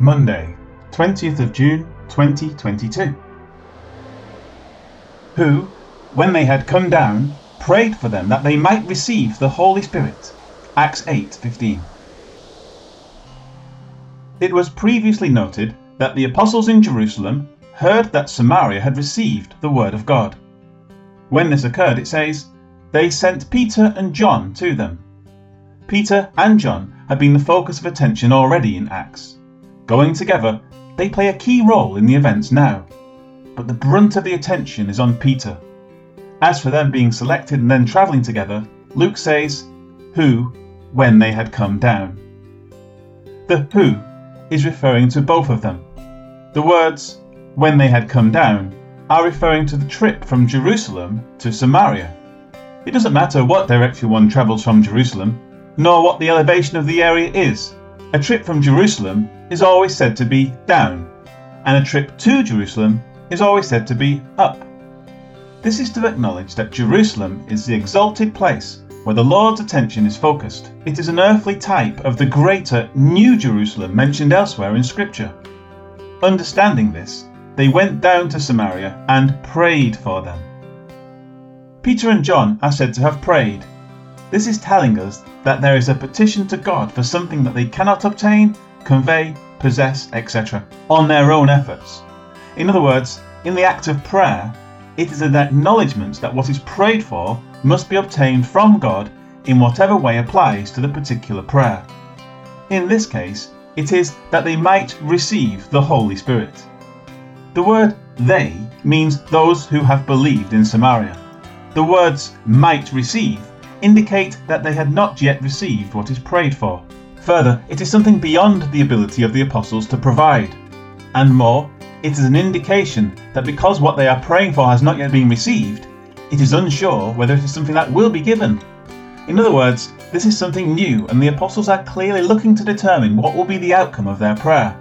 Monday, 20th of June 2022. Who, when they had come down, prayed for them that they might receive the Holy Spirit. Acts 8:15. It was previously noted that the apostles in Jerusalem heard that Samaria had received the word of God. When this occurred, it says, they sent Peter and John to them. Peter and John had been the focus of attention already in Acts. Going together, they play a key role in the events now. But the brunt of the attention is on Peter. As for them being selected and then travelling together, Luke says, Who, when they had come down. The who is referring to both of them. The words, when they had come down, are referring to the trip from Jerusalem to Samaria. It doesn't matter what direction one travels from Jerusalem, nor what the elevation of the area is. A trip from Jerusalem is always said to be down, and a trip to Jerusalem is always said to be up. This is to acknowledge that Jerusalem is the exalted place where the Lord's attention is focused. It is an earthly type of the greater New Jerusalem mentioned elsewhere in Scripture. Understanding this, they went down to Samaria and prayed for them. Peter and John are said to have prayed. This is telling us that there is a petition to God for something that they cannot obtain, convey, possess, etc., on their own efforts. In other words, in the act of prayer, it is an acknowledgement that what is prayed for must be obtained from God in whatever way applies to the particular prayer. In this case, it is that they might receive the Holy Spirit. The word they means those who have believed in Samaria. The words might receive indicate that they had not yet received what is prayed for. Further, it is something beyond the ability of the apostles to provide. And more, it is an indication that because what they are praying for has not yet been received, it is unsure whether it is something that will be given. In other words, this is something new, and the apostles are clearly looking to determine what will be the outcome of their prayer.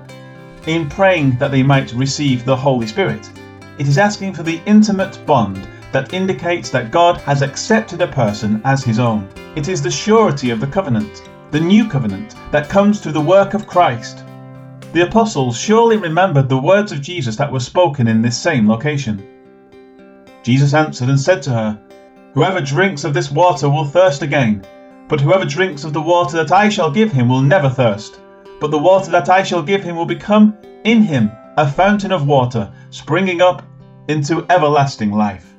In praying that they might receive the Holy Spirit, it is asking for the intimate bond that indicates that God has accepted a person as his own. It is the surety of the covenant, the new covenant, that comes through the work of Christ. The apostles surely remembered the words of Jesus that were spoken in this same location. Jesus answered and said to her, Whoever drinks of this water will thirst again, but whoever drinks of the water that I shall give him will never thirst. But the water that I shall give him will become in him a fountain of water, springing up into everlasting life.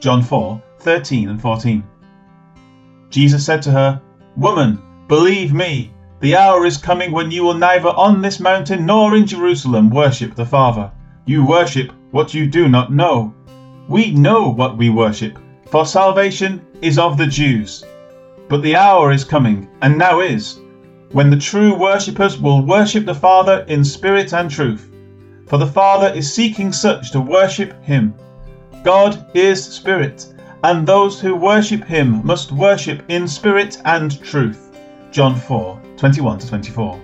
John 4 13 and 14. Jesus said to her, Woman, believe me, the hour is coming when you will neither on this mountain nor in Jerusalem worship the Father. You worship what you do not know. We know what we worship, for salvation is of the Jews. But the hour is coming, and now is, when the true worshippers will worship the Father in spirit and truth. For the Father is seeking such to worship him. God is spirit, and those who worship him must worship in spirit and truth. John 4 21 24.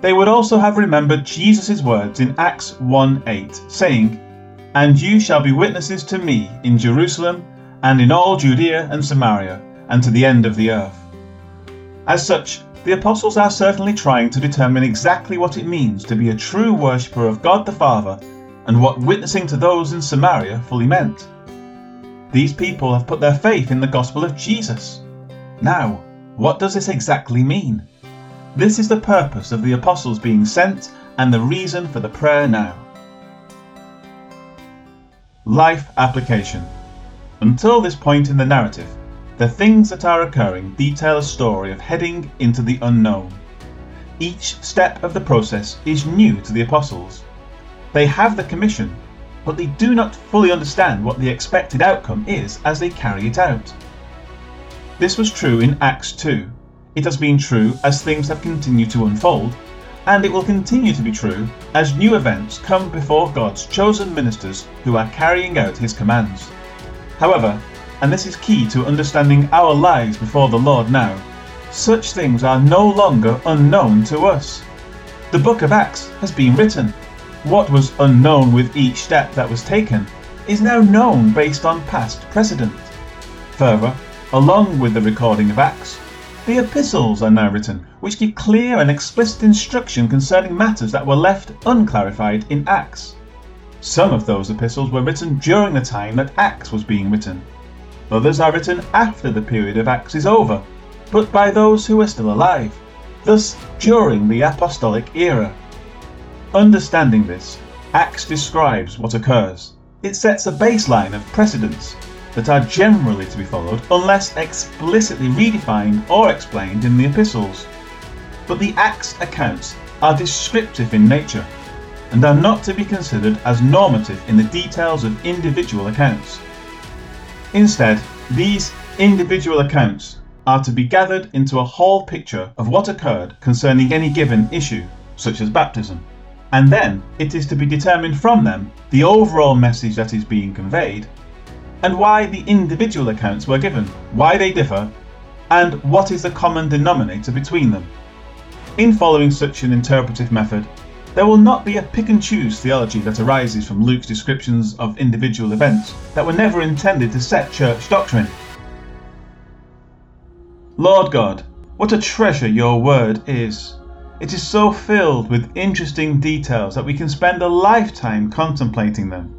They would also have remembered Jesus' words in Acts 1 8, saying, And you shall be witnesses to me in Jerusalem, and in all Judea and Samaria, and to the end of the earth. As such, the apostles are certainly trying to determine exactly what it means to be a true worshipper of God the Father and what witnessing to those in Samaria fully meant. These people have put their faith in the gospel of Jesus. Now, what does this exactly mean? This is the purpose of the apostles being sent and the reason for the prayer now. Life application. Until this point in the narrative, the things that are occurring detail a story of heading into the unknown. Each step of the process is new to the apostles. They have the commission, but they do not fully understand what the expected outcome is as they carry it out. This was true in Acts 2. It has been true as things have continued to unfold, and it will continue to be true as new events come before God's chosen ministers who are carrying out His commands. However, and this is key to understanding our lives before the Lord now, such things are no longer unknown to us. The book of Acts has been written, what was unknown with each step that was taken is now known based on past precedent. Further, along with the recording of Acts, The epistles are now written, which give clear and explicit instruction concerning matters that were left unclarified in Acts. Some of those epistles were written during the time that Acts was being written. Others are written after the period of Acts is over, but by those who are still alive, thus during the apostolic era. Understanding this, Acts describes what occurs. It sets a baseline of precedents that are generally to be followed unless explicitly redefined or explained in the epistles. But the Acts accounts are descriptive in nature and are not to be considered as normative in the details of individual accounts. Instead, these individual accounts are to be gathered into a whole picture of what occurred concerning any given issue, such as baptism, and then it is to be determined from them the overall message that is being conveyed and why the individual accounts were given, why they differ, and what is the common denominator between them. In following such an interpretive method, there will not be a pick and choose theology that arises from Luke's descriptions of individual events that were never intended to set church doctrine. Lord God, what a treasure your word is! It is so filled with interesting details that we can spend a lifetime contemplating them.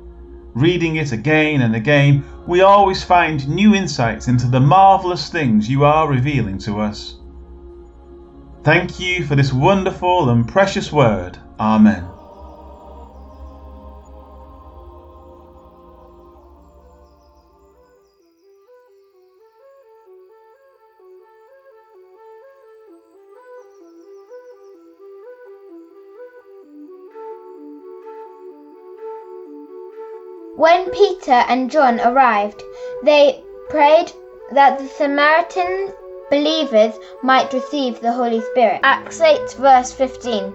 Reading it again and again, we always find new insights into the marvellous things you are revealing to us. Thank you for this wonderful and precious word. Amen. When Peter and John arrived, they prayed that the Samaritan believers might receive the Holy Spirit. Acts 8, verse 15.